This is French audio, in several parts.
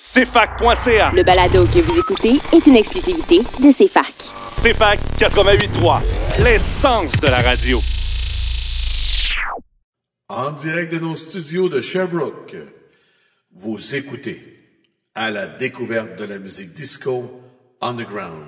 CFAC.ca. Le balado que vous écoutez est une exclusivité de CFAC. CFAC 88.3, l'essence de la radio. En direct de nos studios de Sherbrooke, vous écoutez à la découverte de la musique disco underground.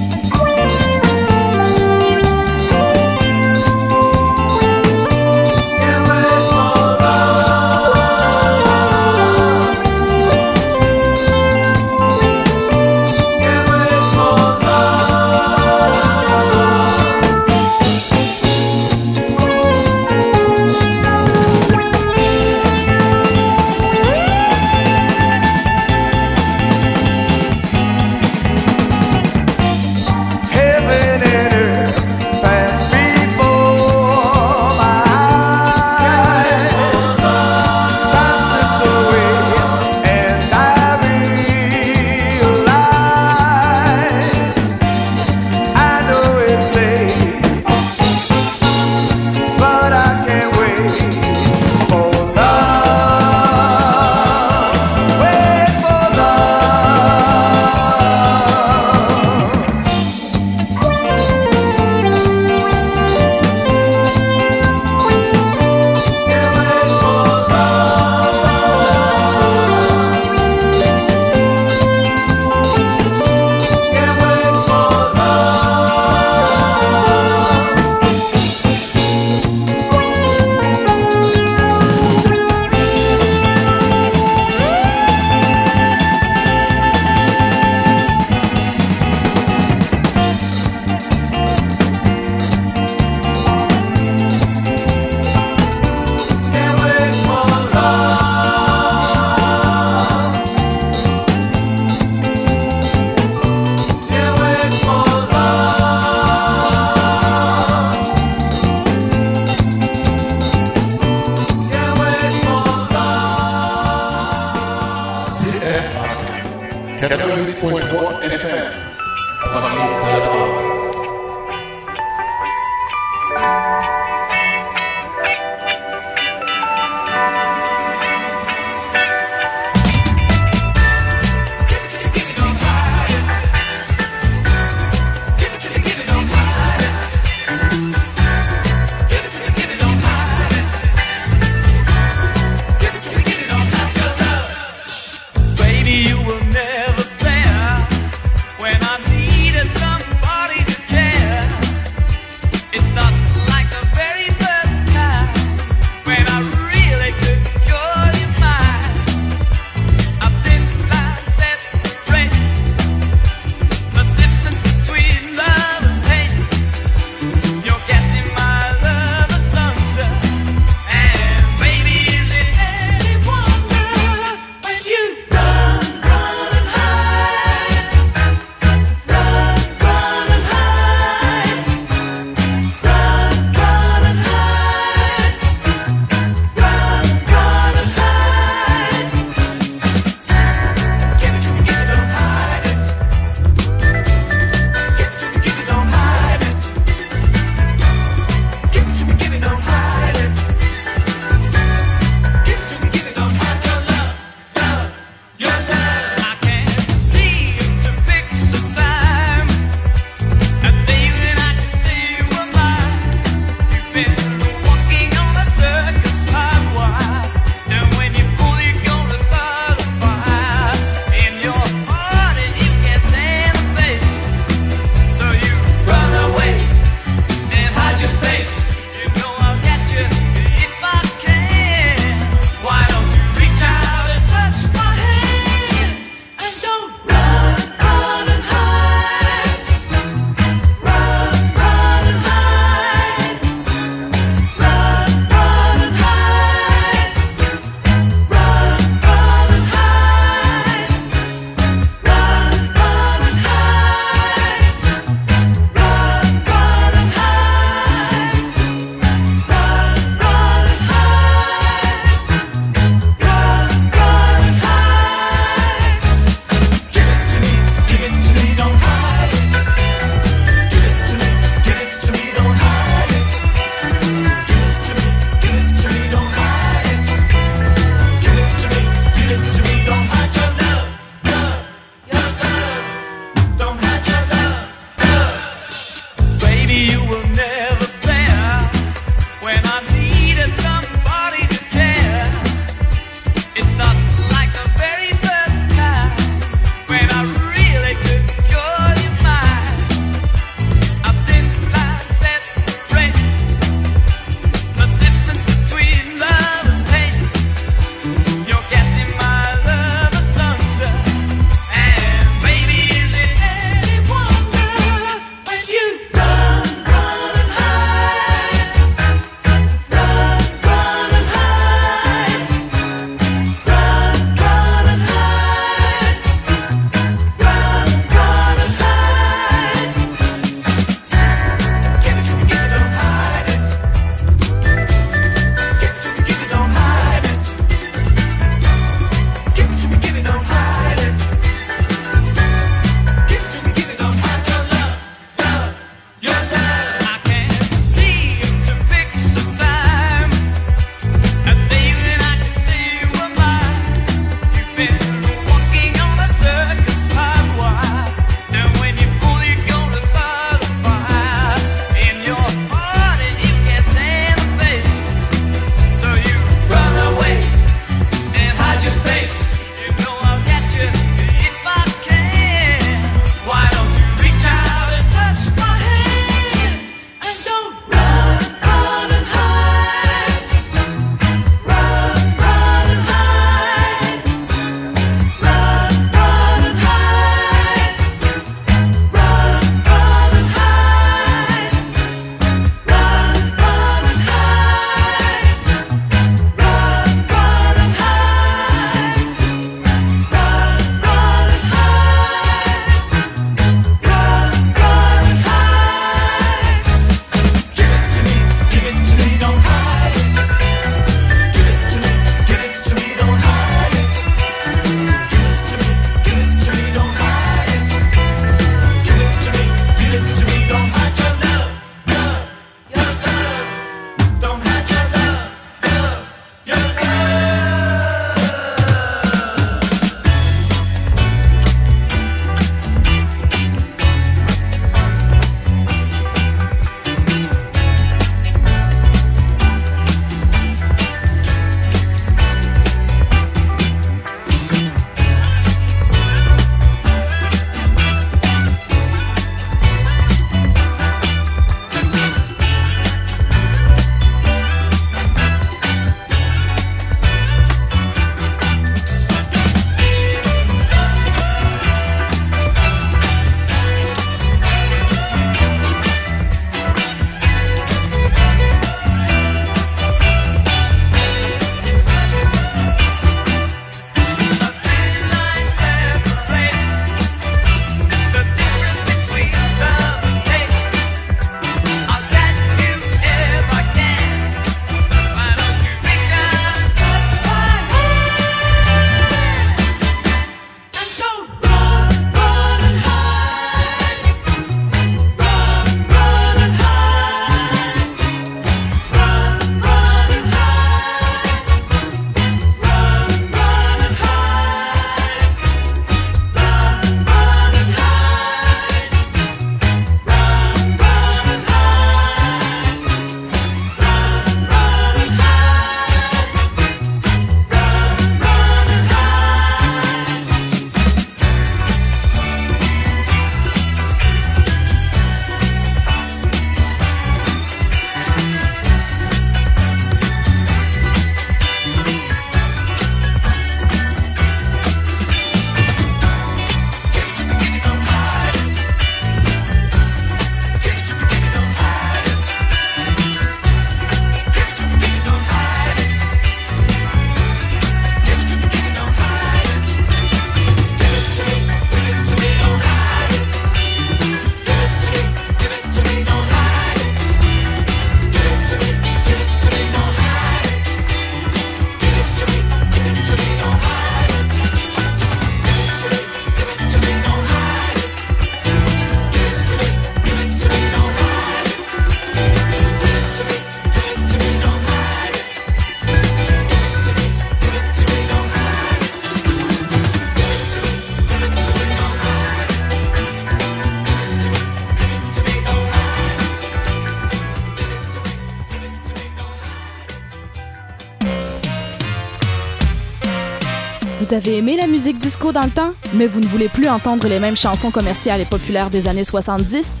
Avez aimé la musique disco dans le temps, mais vous ne voulez plus entendre les mêmes chansons commerciales et populaires des années 70?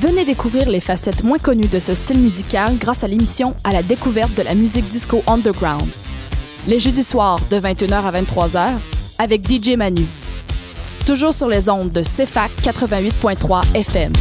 Venez découvrir les facettes moins connues de ce style musical grâce à l'émission À la découverte de la musique disco underground. Les jeudis soirs de 21h à 23h avec DJ Manu. Toujours sur les ondes de CFAC 88.3 FM.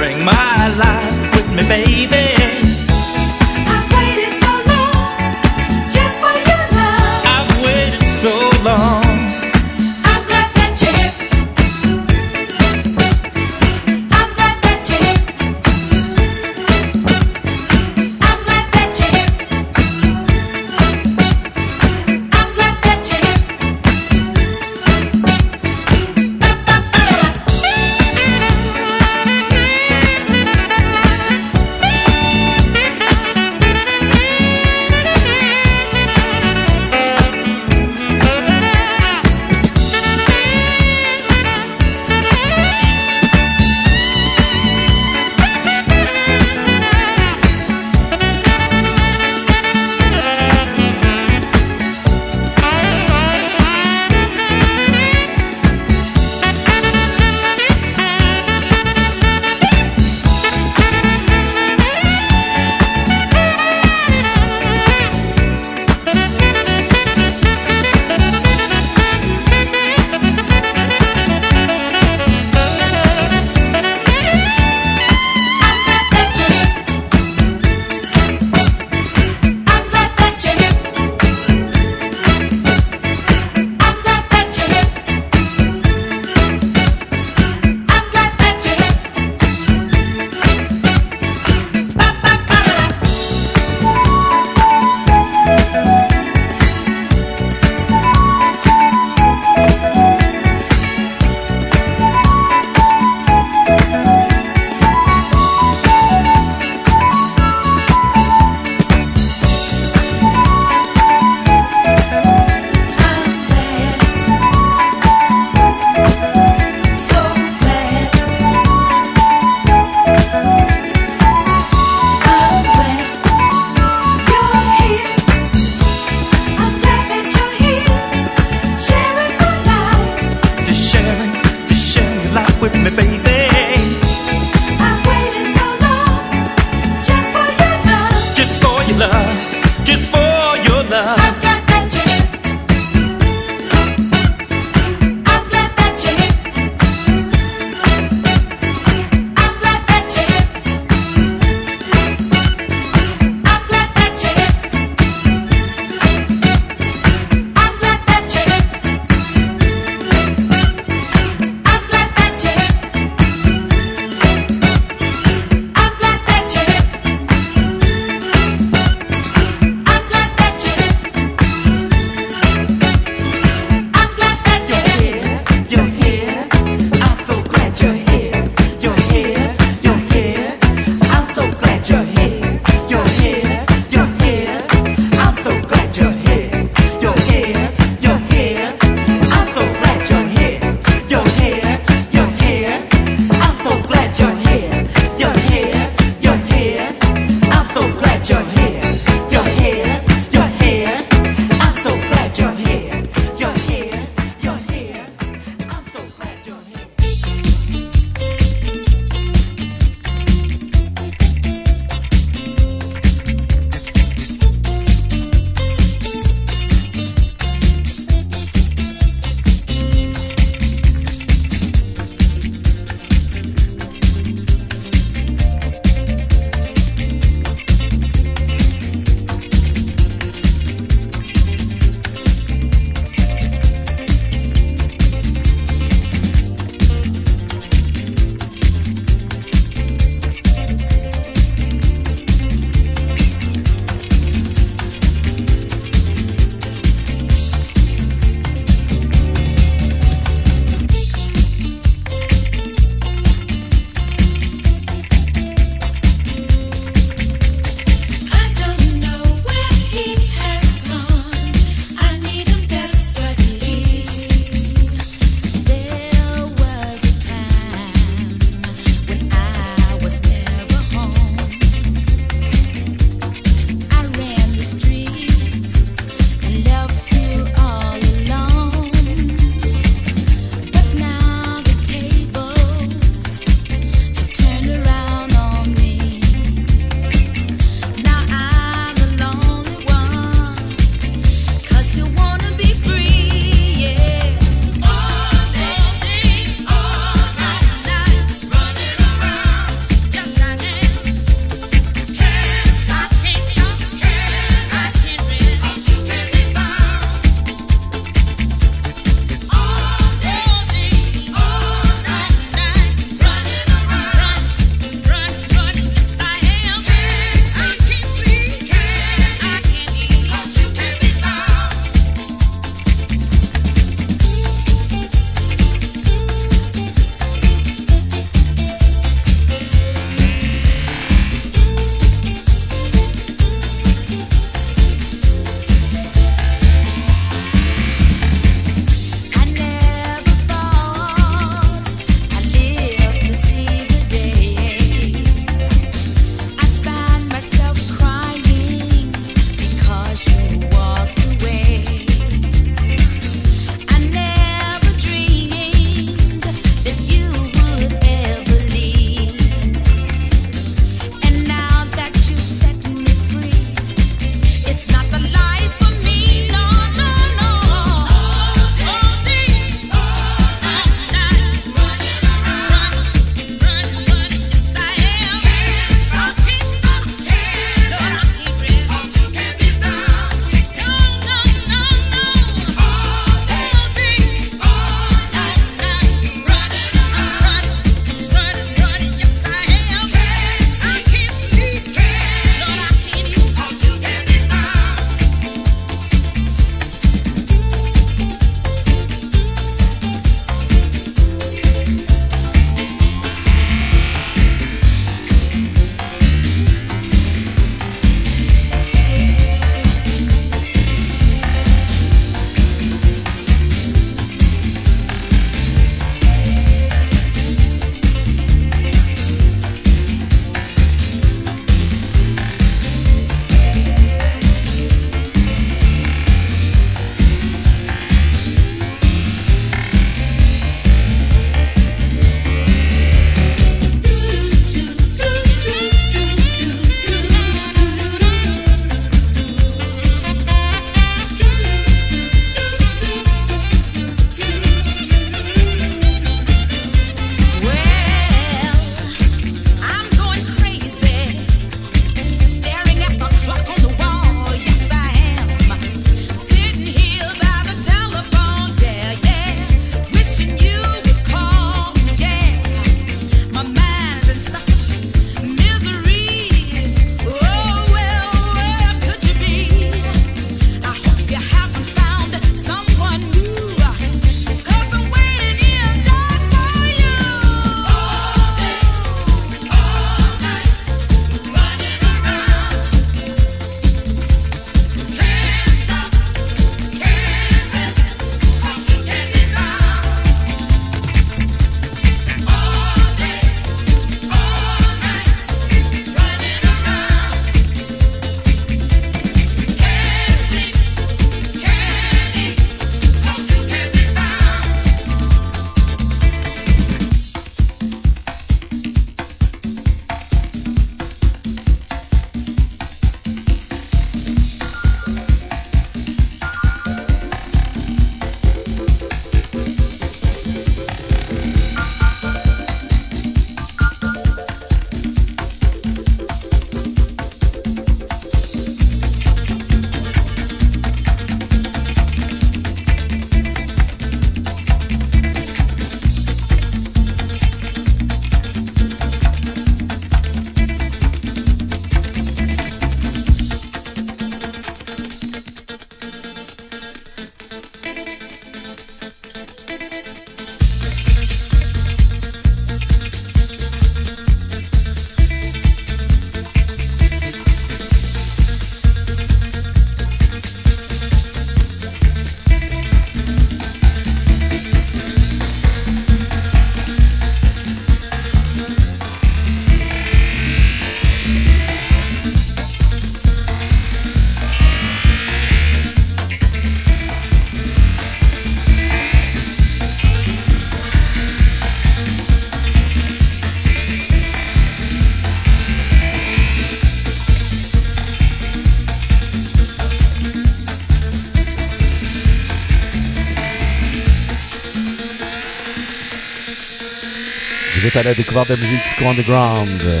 Êtes à la découverte de la musique disco underground euh,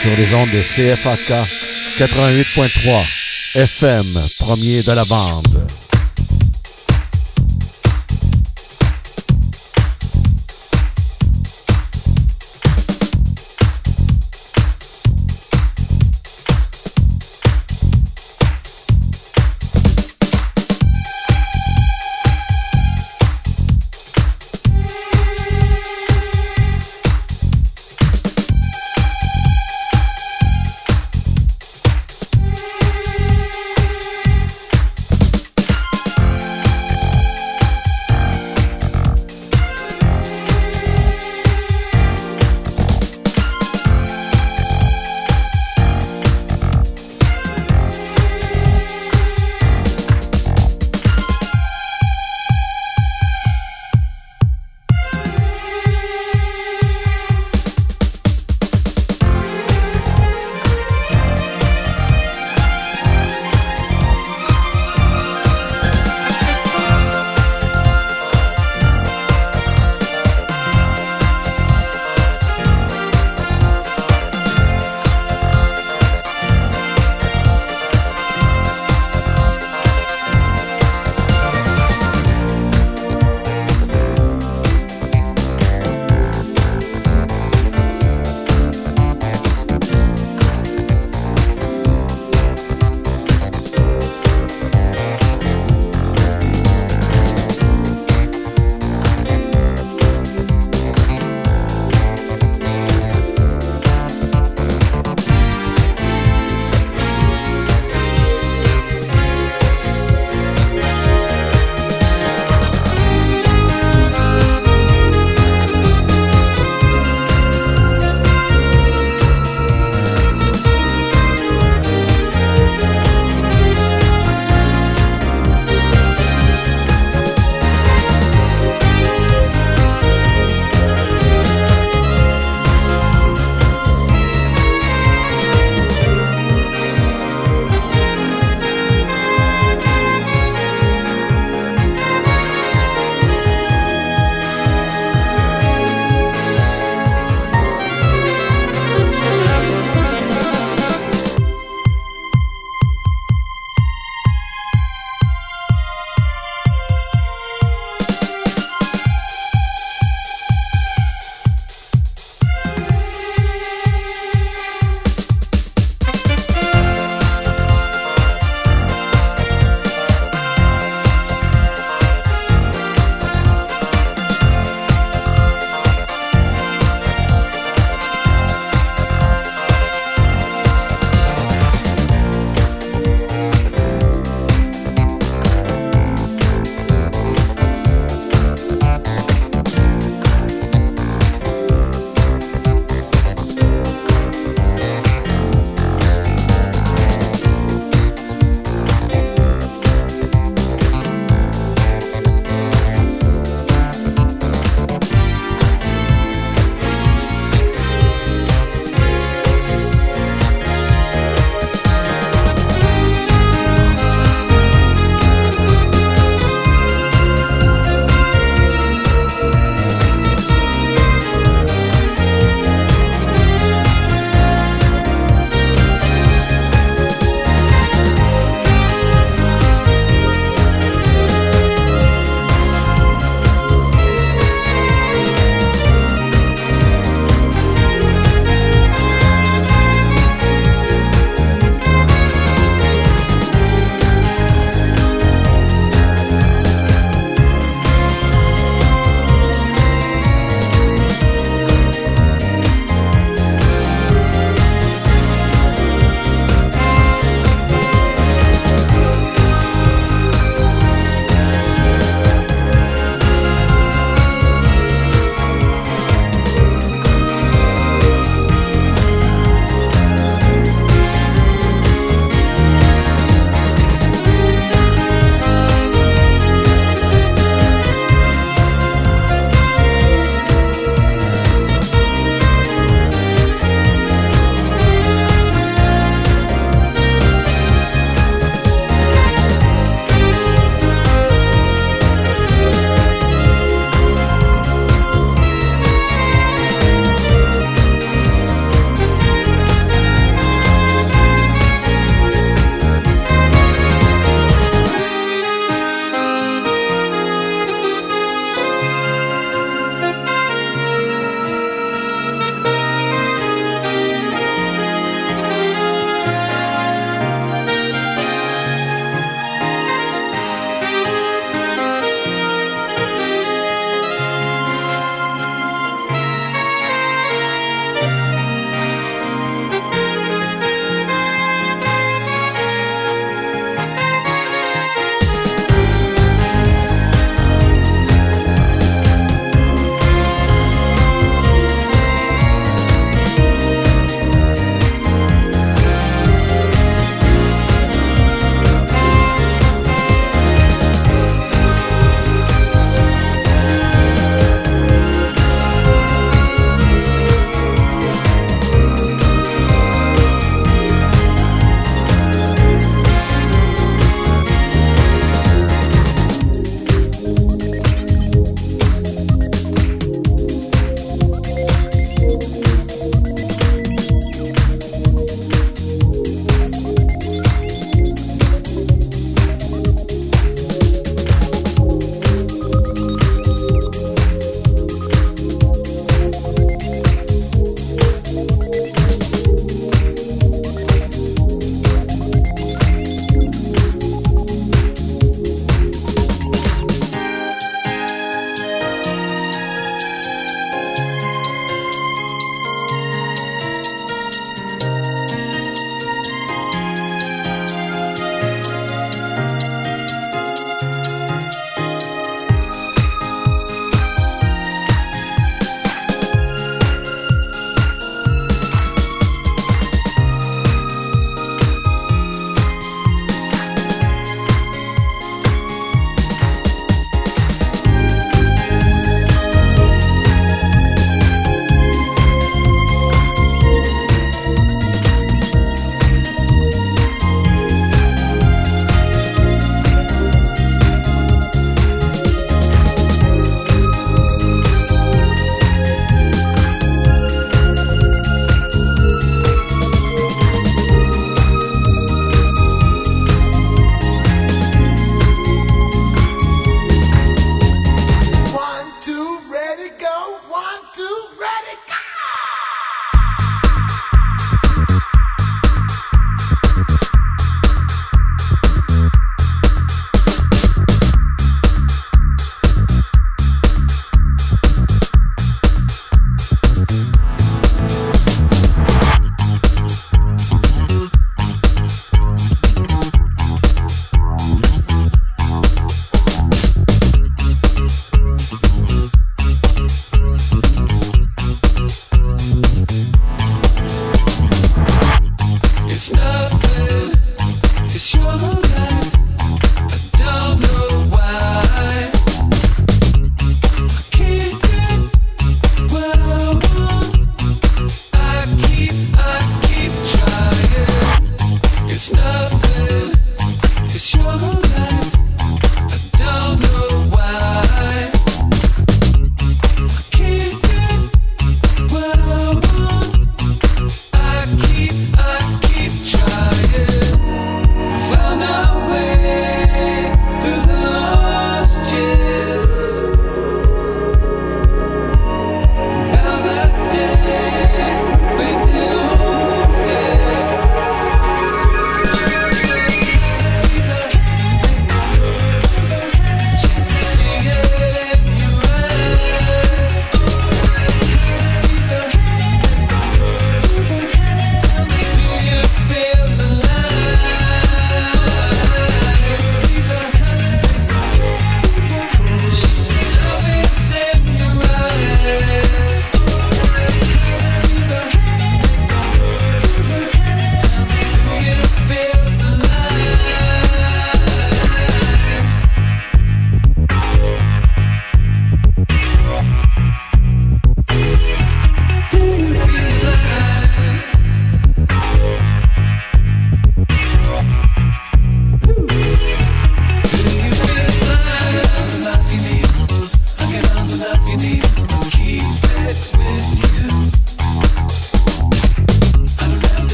sur les ondes de CFAK 88.3 FM, premier de la bande.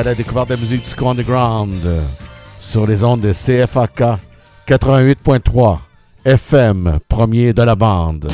À la découverte de la musique underground euh, sur les ondes de CFAK 88.3 FM, premier de la bande.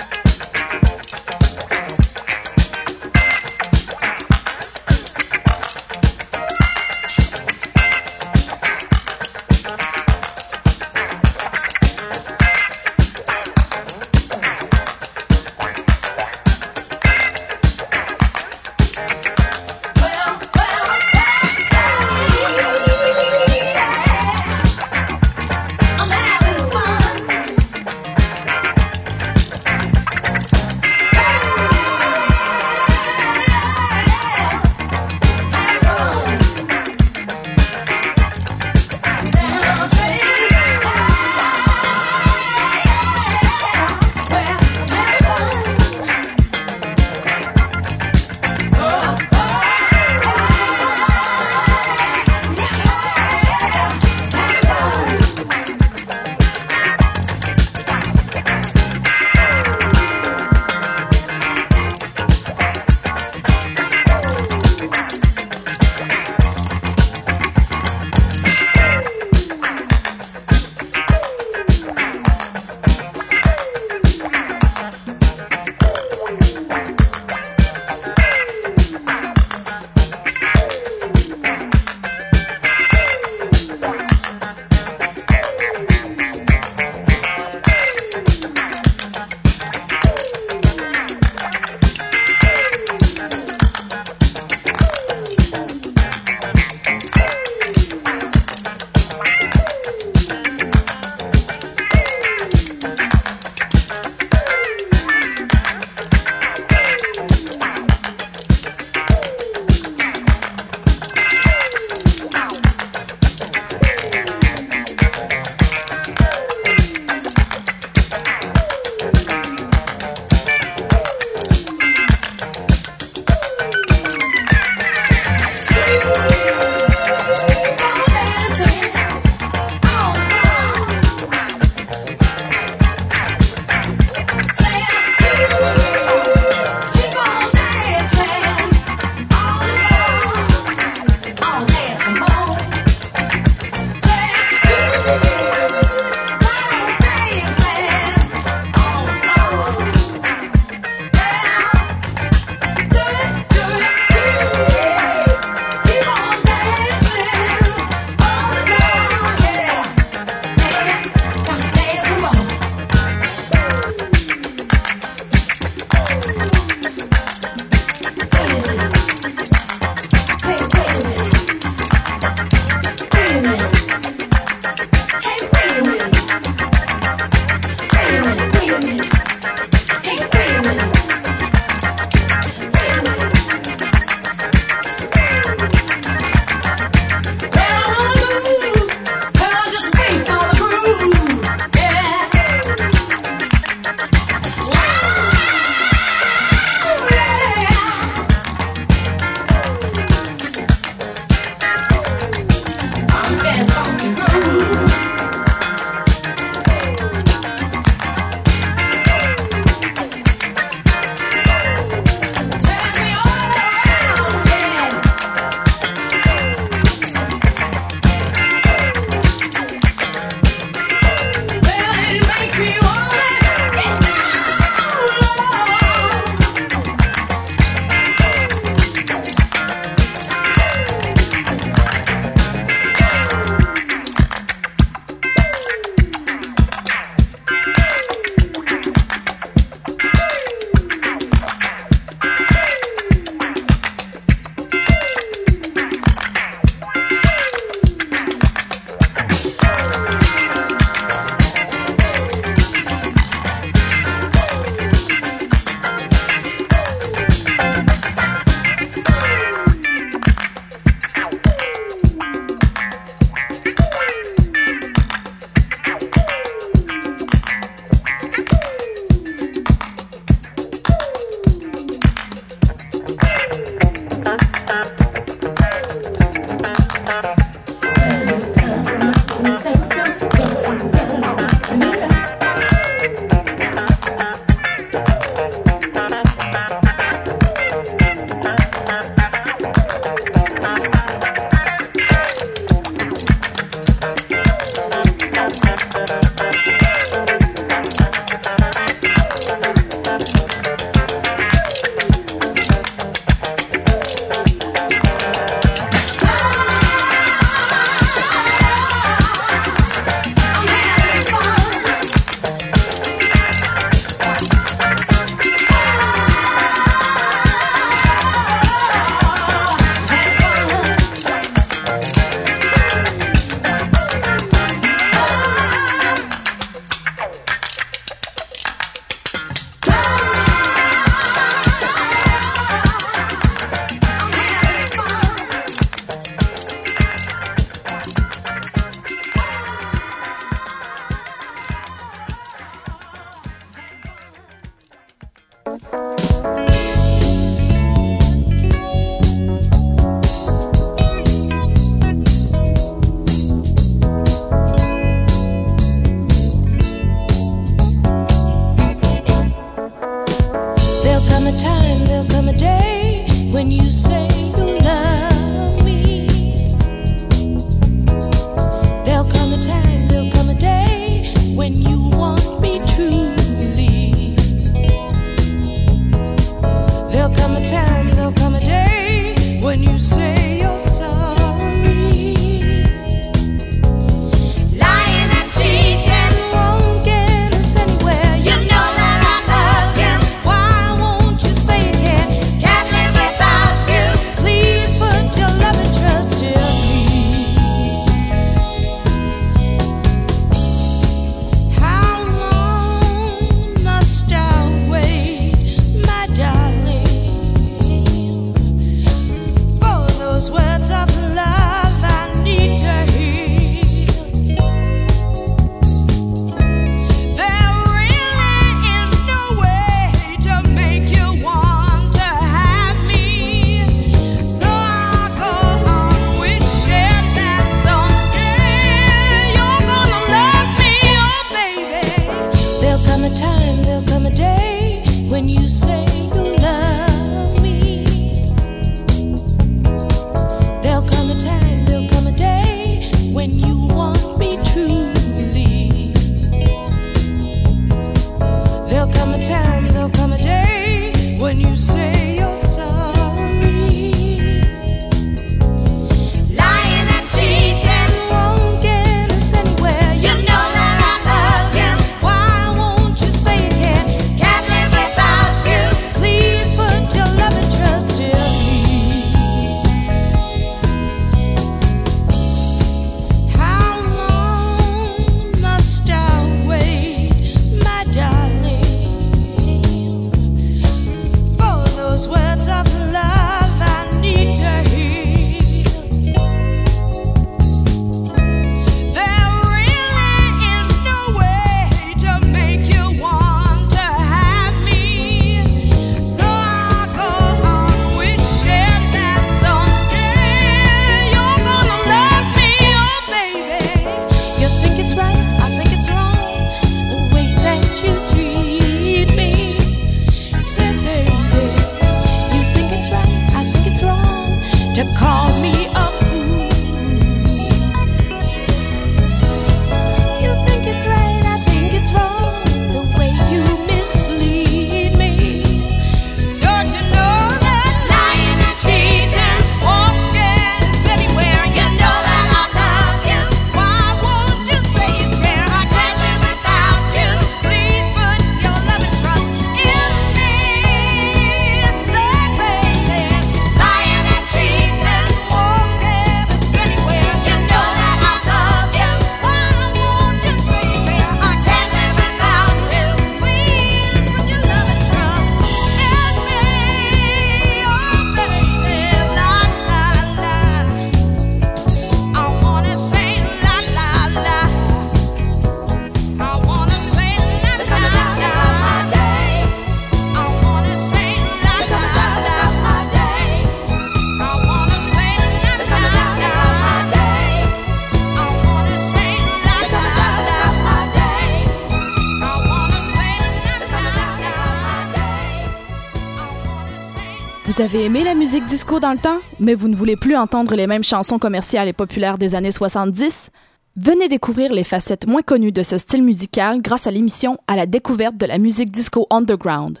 Vous avez aimé la musique disco dans le temps, mais vous ne voulez plus entendre les mêmes chansons commerciales et populaires des années 70? Venez découvrir les facettes moins connues de ce style musical grâce à l'émission À la découverte de la musique disco underground.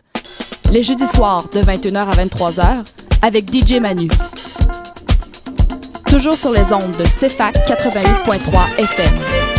Les jeudis soirs de 21h à 23h avec DJ Manu. Toujours sur les ondes de CFAC 88.3 FM.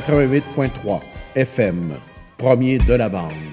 88.3 FM, premier de la bande.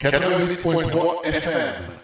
88.3 FM,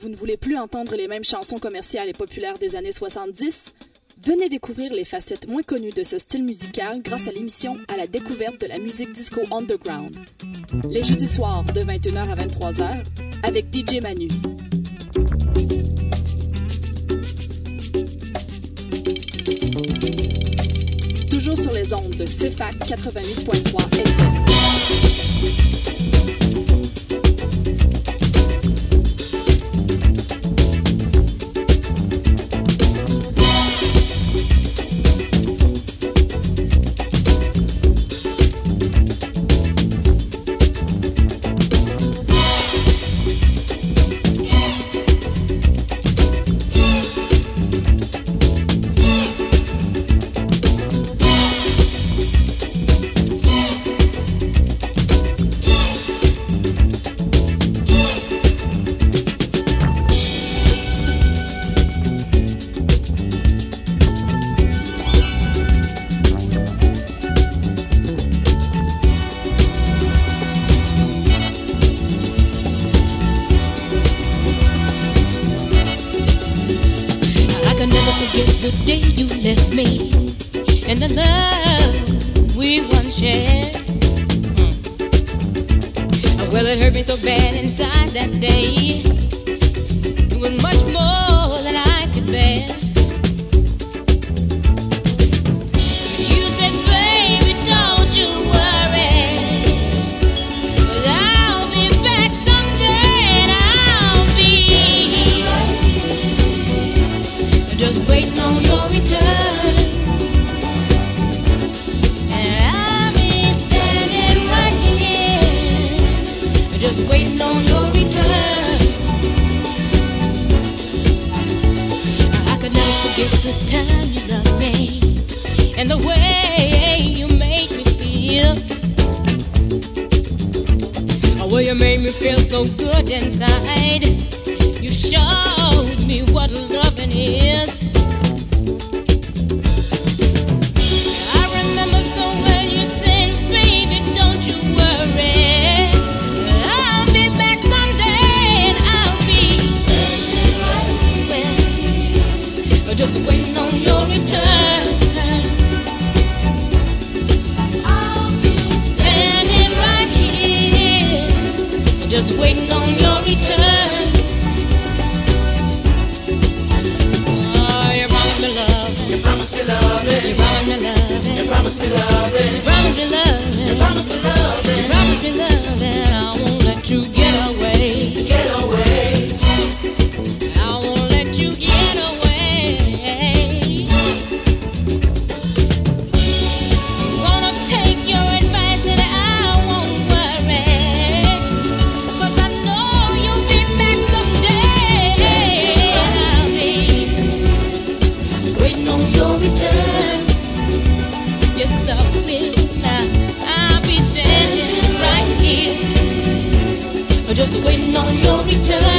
vous ne voulez plus entendre les mêmes chansons commerciales et populaires des années 70? Venez découvrir les facettes moins connues de ce style musical grâce à l'émission À la découverte de la musique disco underground. Les jeudis soirs de 21h à 23h avec DJ Manu. Toujours sur les ondes de CFAC 88.3 FM. It's the time you love me and the way you make me feel. Oh, you made me feel so good inside. You showed me what loving is. You promised me love. You promised me love. Eh? You promised me love. Eh? Angela.